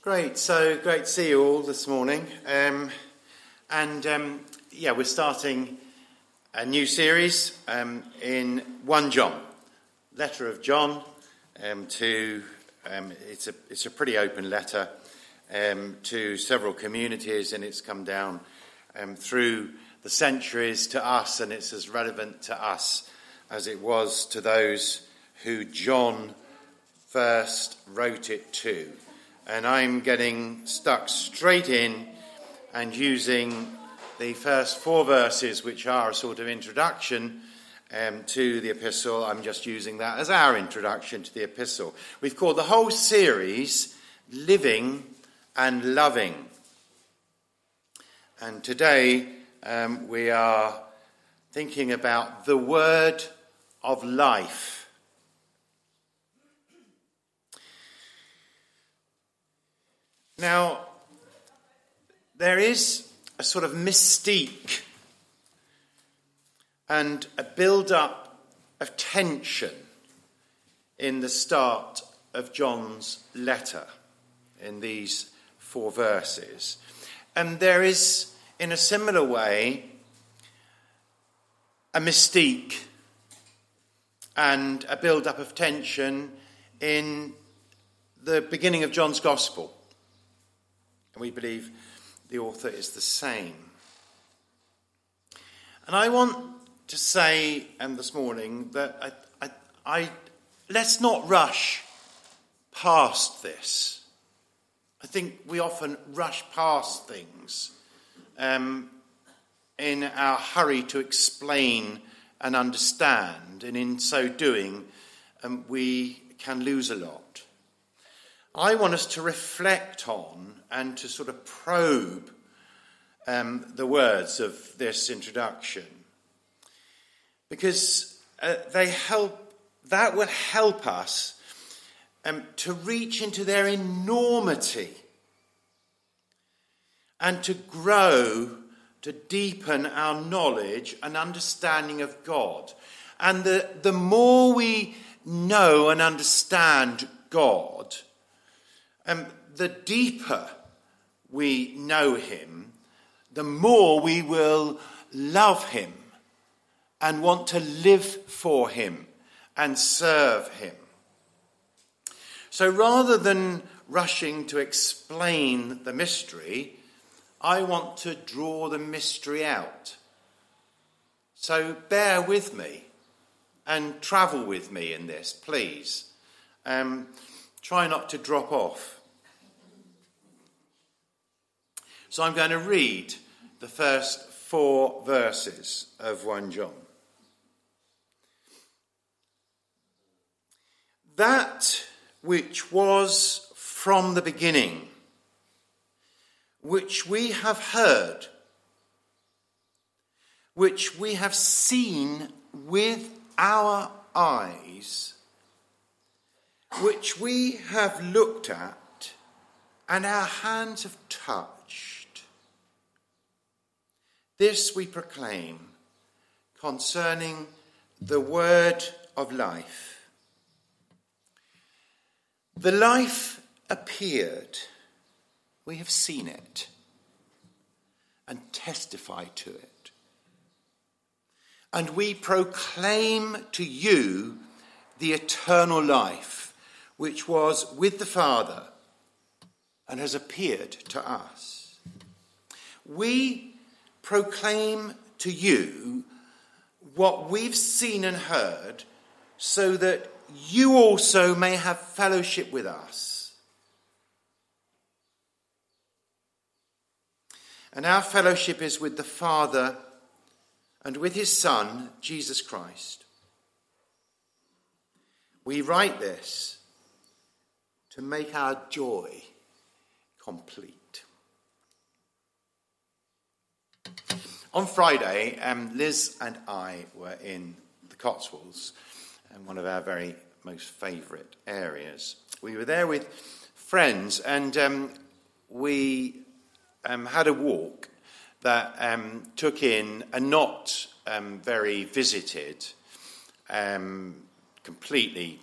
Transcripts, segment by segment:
Great, so great to see you all this morning. Um, and um, yeah, we're starting a new series um, in 1 John, letter of John um, to, um, it's, a, it's a pretty open letter um, to several communities, and it's come down through the centuries to us, and it's as relevant to us as it was to those who John first wrote it to and I'm getting stuck straight in and using the first four verses, which are a sort of introduction um, to the epistle. I'm just using that as our introduction to the epistle. We've called the whole series Living and Loving. And today um, we are thinking about the word of life. Now, there is a sort of mystique and a build up of tension in the start of John's letter in these four verses. And there is, in a similar way, a mystique and a build up of tension in the beginning of John's Gospel. And we believe the author is the same. And I want to say um, this morning that I, I, I, let's not rush past this. I think we often rush past things um, in our hurry to explain and understand, and in so doing, um, we can lose a lot. I want us to reflect on and to sort of probe um, the words of this introduction because uh, they help, that will help us um, to reach into their enormity and to grow, to deepen our knowledge and understanding of God. And the, the more we know and understand God, um, the deeper we know him, the more we will love him and want to live for him and serve him. So rather than rushing to explain the mystery, I want to draw the mystery out. So bear with me and travel with me in this, please. Um, try not to drop off. So I'm going to read the first four verses of 1 John. That which was from the beginning, which we have heard, which we have seen with our eyes, which we have looked at, and our hands have touched this we proclaim concerning the word of life. The life appeared, we have seen it and testify to it. And we proclaim to you the eternal life which was with the Father and has appeared to us. We proclaim to you what we've seen and heard, so that you also may have fellowship with us. And our fellowship is with the Father and with his Son, Jesus Christ. We write this to make our joy complete. On Friday, um, Liz and I were in the Cotswolds, and one of our very most favourite areas. We were there with friends, and um, we um, had a walk that um, took in a not um, very visited, um, completely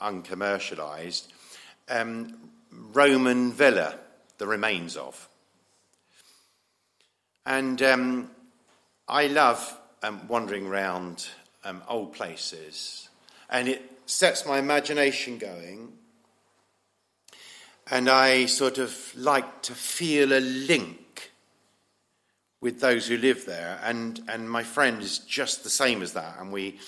uncommercialised Roman villa, the remains of. And um, I love um, wandering around um, old places, and it sets my imagination going. And I sort of like to feel a link with those who live there. And, and my friend is just the same as that. And we,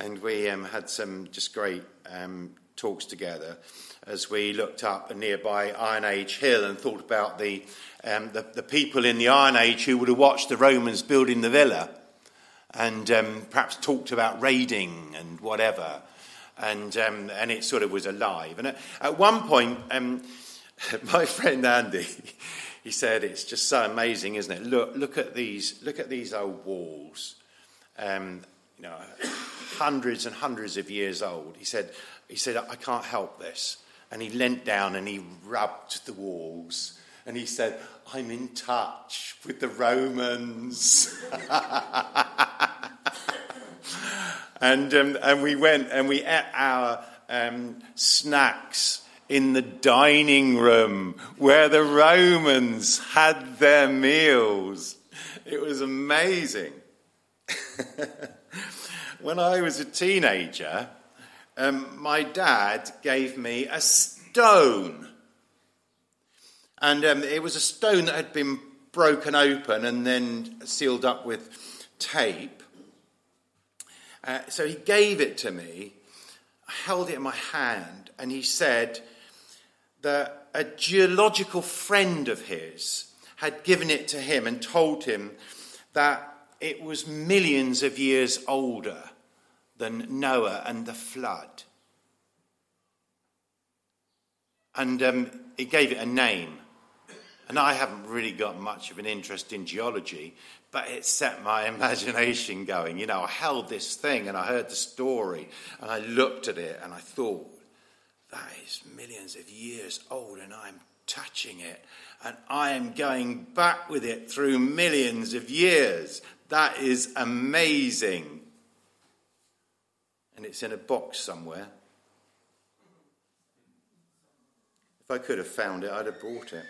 and we um, had some just great um, talks together as we looked up a nearby Iron Age hill and thought about the, um, the, the, people in the Iron Age who would have watched the Romans building the villa and um, perhaps talked about raiding and whatever. And, um, and it sort of was alive. And at, at one point, um, my friend Andy, he said, "It's just so amazing, isn't it? Look, look at these, look at these old walls. Um, you know, hundreds and hundreds of years old." He said, "He said I can't help this." And he leant down and he rubbed the walls, and he said, "I'm in touch with the Romans." and um, and we went and we ate our um, snacks in the dining room where the Romans had their meals. It was amazing. when I was a teenager, um, my dad gave me a stone. And um, it was a stone that had been broken open and then sealed up with tape. Uh, so he gave it to me. I held it in my hand and he said, that a geological friend of his had given it to him and told him that it was millions of years older than Noah and the flood. And um, he gave it a name. And I haven't really got much of an interest in geology, but it set my imagination going. You know, I held this thing and I heard the story and I looked at it and I thought, that is millions of years old, and I'm touching it, and I am going back with it through millions of years. That is amazing. And it's in a box somewhere. If I could have found it, I'd have bought it.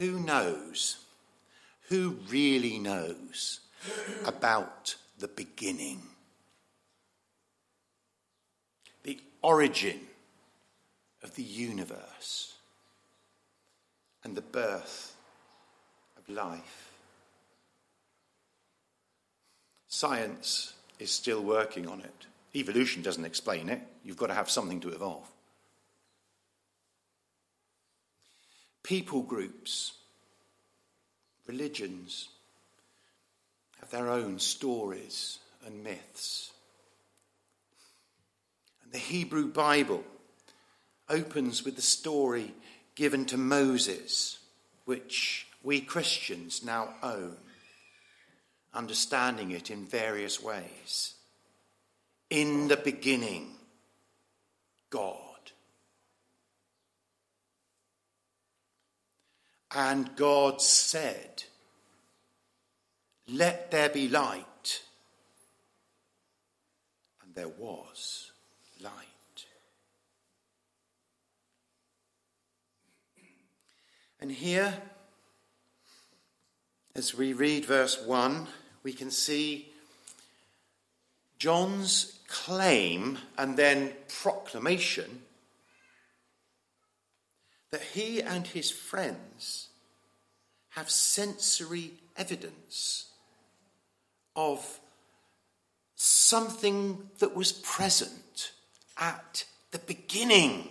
Who knows? Who really knows about the beginning? The origin of the universe and the birth of life. Science is still working on it. Evolution doesn't explain it. You've got to have something to evolve. People groups, religions have their own stories and myths. And the Hebrew Bible opens with the story given to Moses, which we Christians now own, understanding it in various ways. In the beginning, God. And God said, Let there be light. And there was light. And here, as we read verse 1, we can see John's claim and then proclamation that he and his friends have sensory evidence of something that was present at the beginning.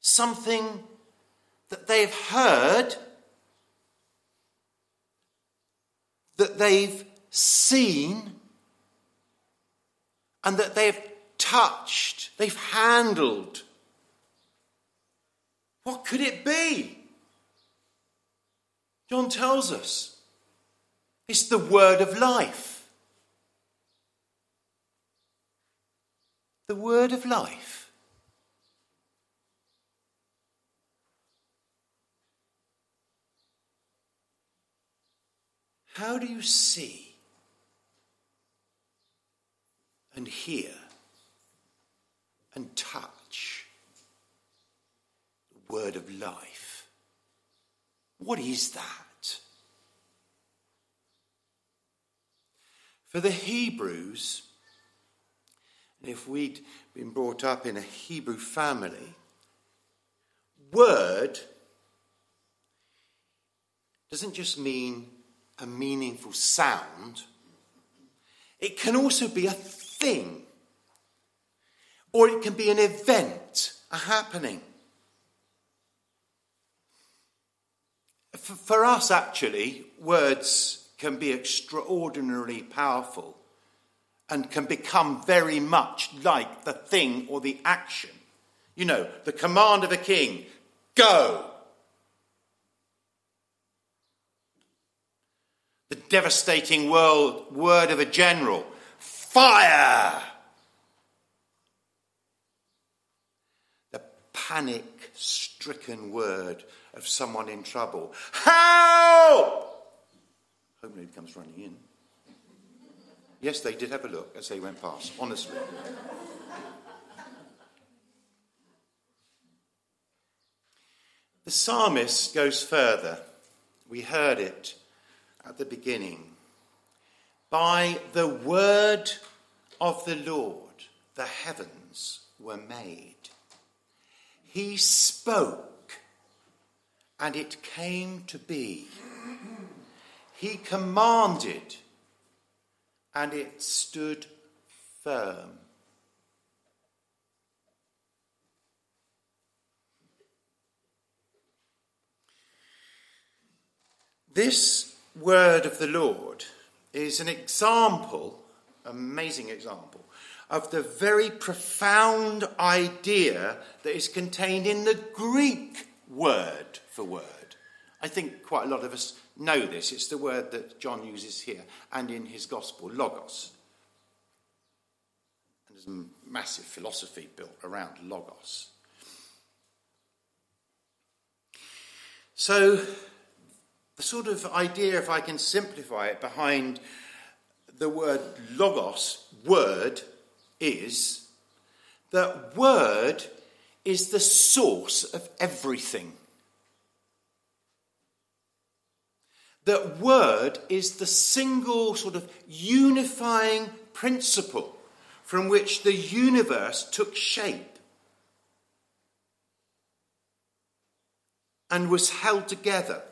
Something that they've heard, that they've seen, and that they've touched, they've handled. What could it be? John tells us it's the word of life. the word of life. How do you see and hear and touch. The word of life. What is that? For the Hebrews, and if we'd been brought up in a Hebrew family, word doesn't just mean a meaningful sound, it can also be a thing, or it can be an event, a happening. For, for us, actually, words can be extraordinarily powerful and can become very much like the thing or the action. You know, the command of a king go. The devastating world, word of a general fire. The panic stricken word of someone in trouble help! Hope nobody comes running in. Yes, they did have a look as they went past, honestly. the psalmist goes further. We heard it at the beginning. By the word of the Lord, the heavens were made. He spoke, and it came to be. He commanded, and it stood firm. This word of the Lord is an example, amazing example, of the very profound idea that is contained in the Greek word for word. I think quite a lot of us know this. It's the word that John uses here and in his gospel, logos. And there's a massive philosophy built around logos. So, the sort of idea, if I can simplify it, behind the word logos, word, is that word is the source of everything. That word is the single sort of unifying principle from which the universe took shape and was held together.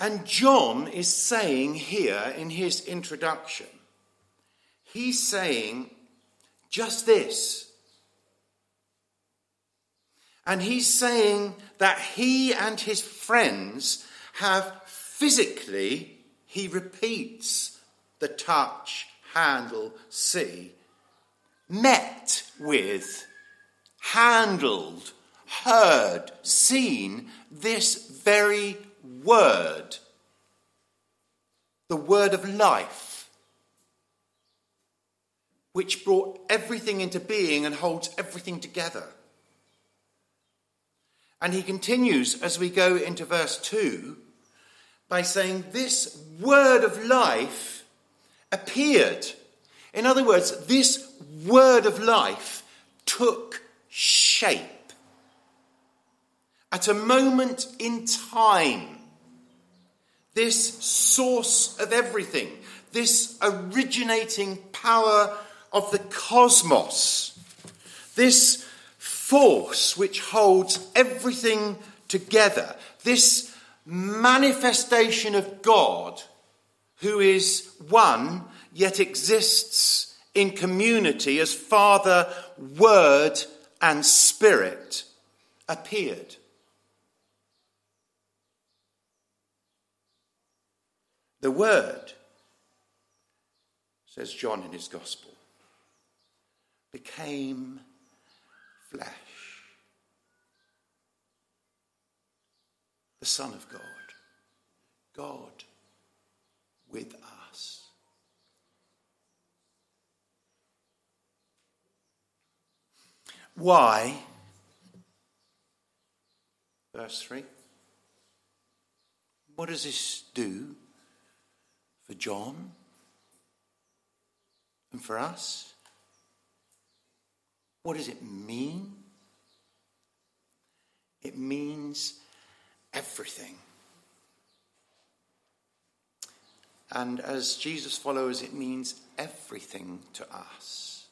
And John is saying here in his introduction, he's saying just this. And he's saying that he and his friends have physically, he repeats the touch, handle, see, met with, handled, heard, seen this very word, the word of life, which brought everything into being and holds everything together. And he continues as we go into verse 2 by saying, This word of life appeared. In other words, this word of life took shape. At a moment in time, this source of everything, this originating power of the cosmos, this force which holds everything together, this manifestation of God who is one yet exists in community as Father, Word, and Spirit appeared. The Word, says John in his Gospel, became flesh. The Son of God, God with us. Why? Verse 3. What does this do? For John? and for us? What does it mean? It means everything. And as Jesus followers, it means everything to us.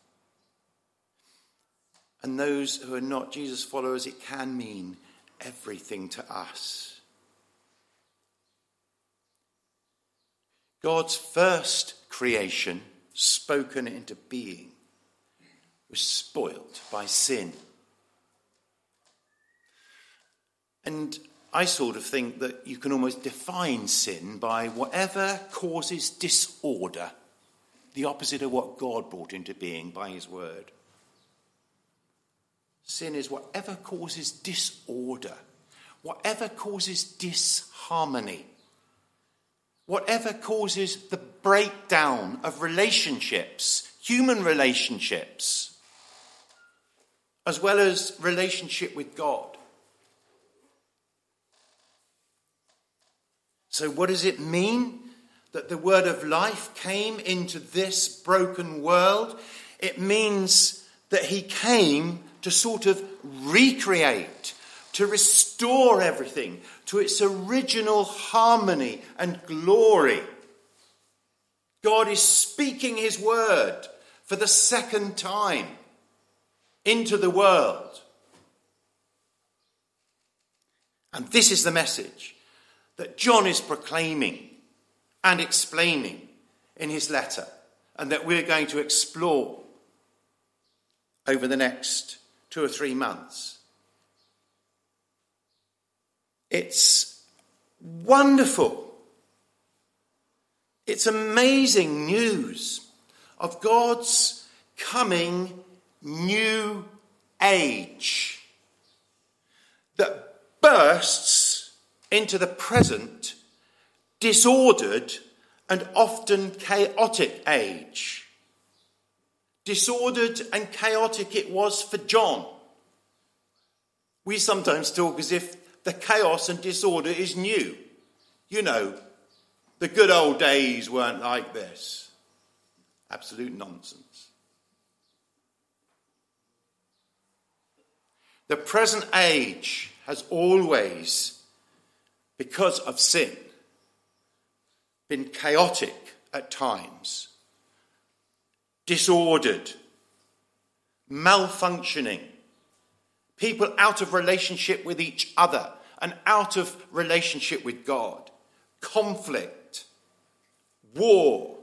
And those who are not Jesus followers, it can mean everything to us. God's first creation, spoken into being, was spoilt by sin. And I sort of think that you can almost define sin by whatever causes disorder, the opposite of what God brought into being by his word. Sin is whatever causes disorder, whatever causes disharmony, whatever causes the breakdown of relationships, human relationships, as well as relationship with God. So, what does it mean that the word of life came into this broken world? It means that he came to sort of recreate, to restore everything to its original harmony and glory. God is speaking his word for the second time into the world. And this is the message that John is proclaiming and explaining in his letter, and that we're going to explore over the next two or three months. It's wonderful. It's amazing news of God's coming new age that bursts into the present disordered and often chaotic age. Disordered and chaotic it was for John. We sometimes talk as if the chaos and disorder is new. You know, the good old days weren't like this. Absolute nonsense. The present age has always because of sin, been chaotic at times, disordered, malfunctioning, people out of relationship with each other and out of relationship with God, conflict, war.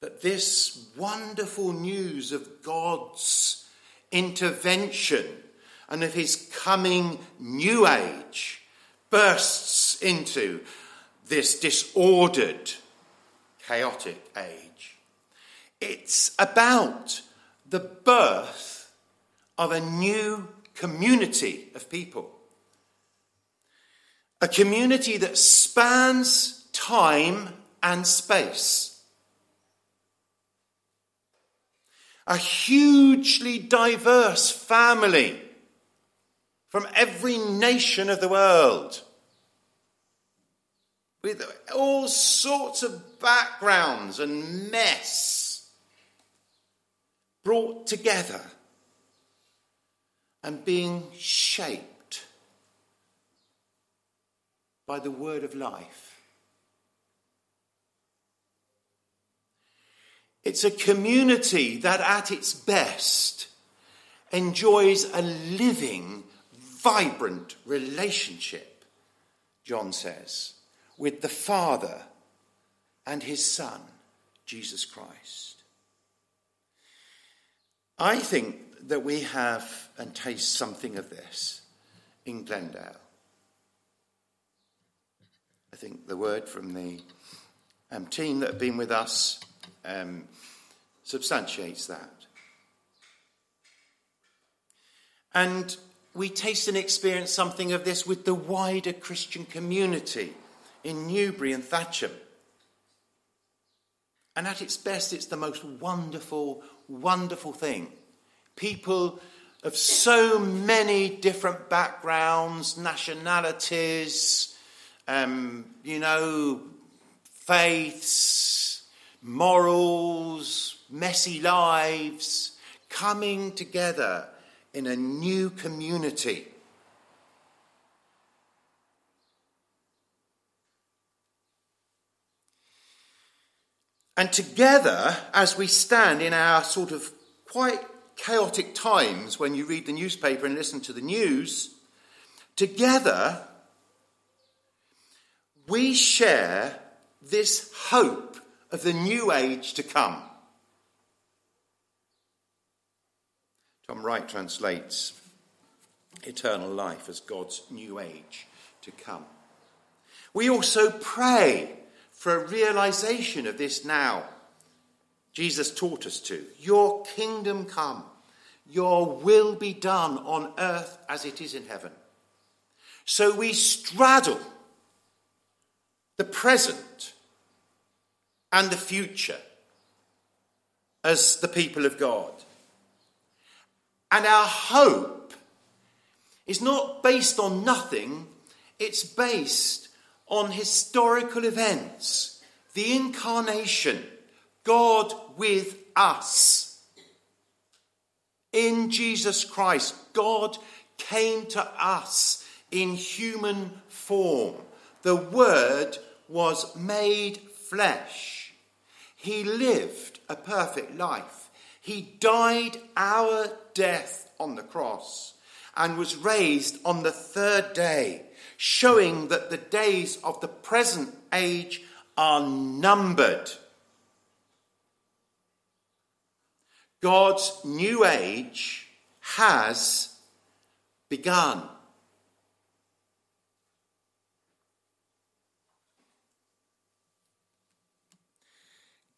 But this wonderful news of God's intervention and of his coming new age bursts into this disordered, chaotic age. It's about the birth of a new community of people. A community that spans time and space. A hugely diverse family from every nation of the world with all sorts of backgrounds and mess brought together and being shaped by the word of life. It's a community that at its best enjoys a living vibrant relationship, John says, with the Father and his Son, Jesus Christ. I think that we have and taste something of this in Glendale. I think the word from the um, team that have been with us um, substantiates that. And we taste and experience something of this with the wider Christian community in Newbury and Thatcham. And at its best, it's the most wonderful, wonderful thing. People of so many different backgrounds, nationalities, um, you know, faiths, morals, messy lives coming together in a new community. And together, as we stand in our sort of quite chaotic times when you read the newspaper and listen to the news, together we share this hope of the new age to come. Tom Wright translates eternal life as God's new age to come. We also pray for a realization of this now. Jesus taught us to. Your kingdom come, your will be done on earth as it is in heaven. So we straddle the present and the future as the people of God. And our hope is not based on nothing, it's based on historical events, the incarnation, God with us. In Jesus Christ, God came to us in human form. The Word was made flesh. He lived a perfect life. He died our death on the cross and was raised on the third day showing that the days of the present age are numbered. God's new age has begun.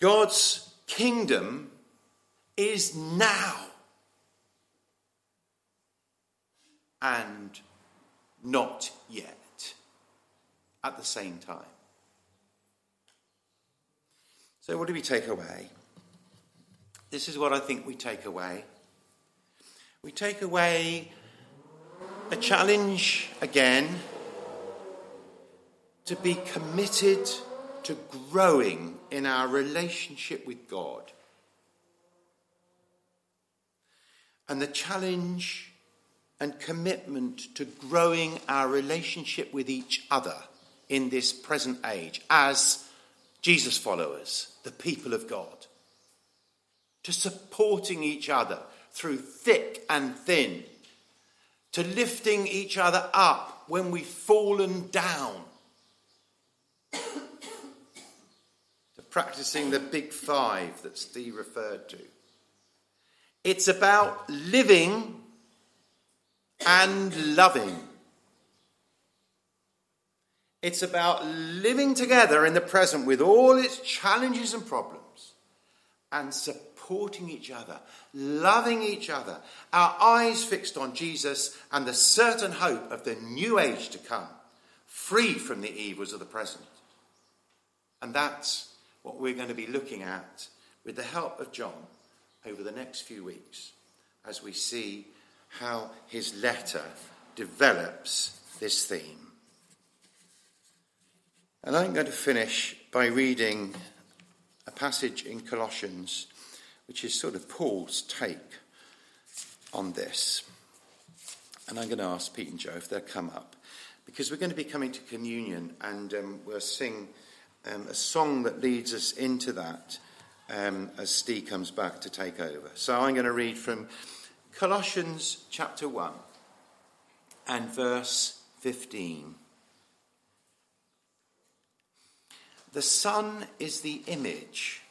God's kingdom is now and not yet at the same time. So, what do we take away? This is what I think we take away. We take away a challenge again to be committed to growing in our relationship with God. And the challenge and commitment to growing our relationship with each other in this present age as Jesus followers, the people of God, to supporting each other through thick and thin, to lifting each other up when we've fallen down, to practicing the big five that Steve referred to. It's about living and loving. It's about living together in the present with all its challenges and problems and supporting each other, loving each other, our eyes fixed on Jesus and the certain hope of the new age to come, free from the evils of the present. And that's what we're going to be looking at with the help of John over the next few weeks as we see how his letter develops this theme. And I'm going to finish by reading a passage in Colossians, which is sort of Paul's take on this. And I'm going to ask Pete and Joe if they'll come up, because we're going to be coming to communion and um, we'll sing um, a song that leads us into that um, as Steve comes back to take over. So I'm going to read from Colossians chapter 1 and verse 15. The Son is the image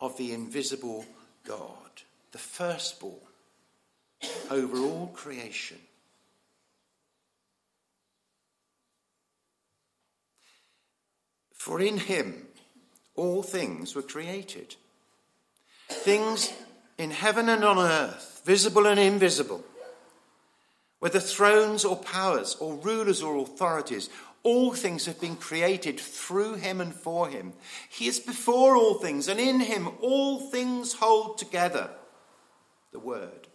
of the invisible God, the firstborn over all creation. For in him all things were created. Things in heaven and on earth, visible and invisible, whether thrones or powers or rulers or authorities, all things have been created through him and for him. He is before all things, and in him all things hold together. The Word.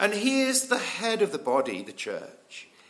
And he is the head of the body, the church.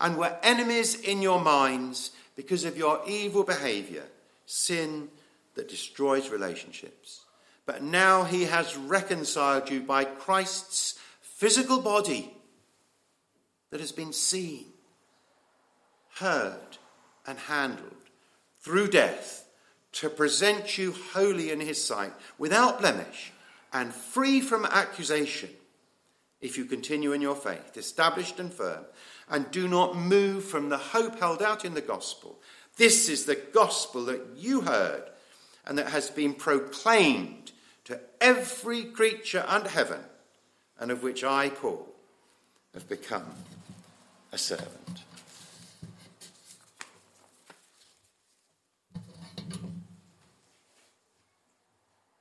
and were enemies in your minds because of your evil behavior, sin that destroys relationships. But now he has reconciled you by Christ's physical body that has been seen, heard, and handled through death to present you holy in his sight, without blemish and free from accusation if you continue in your faith, established and firm, and do not move from the hope held out in the gospel. This is the gospel that you heard and that has been proclaimed to every creature under heaven, and of which I, Paul, have become a servant.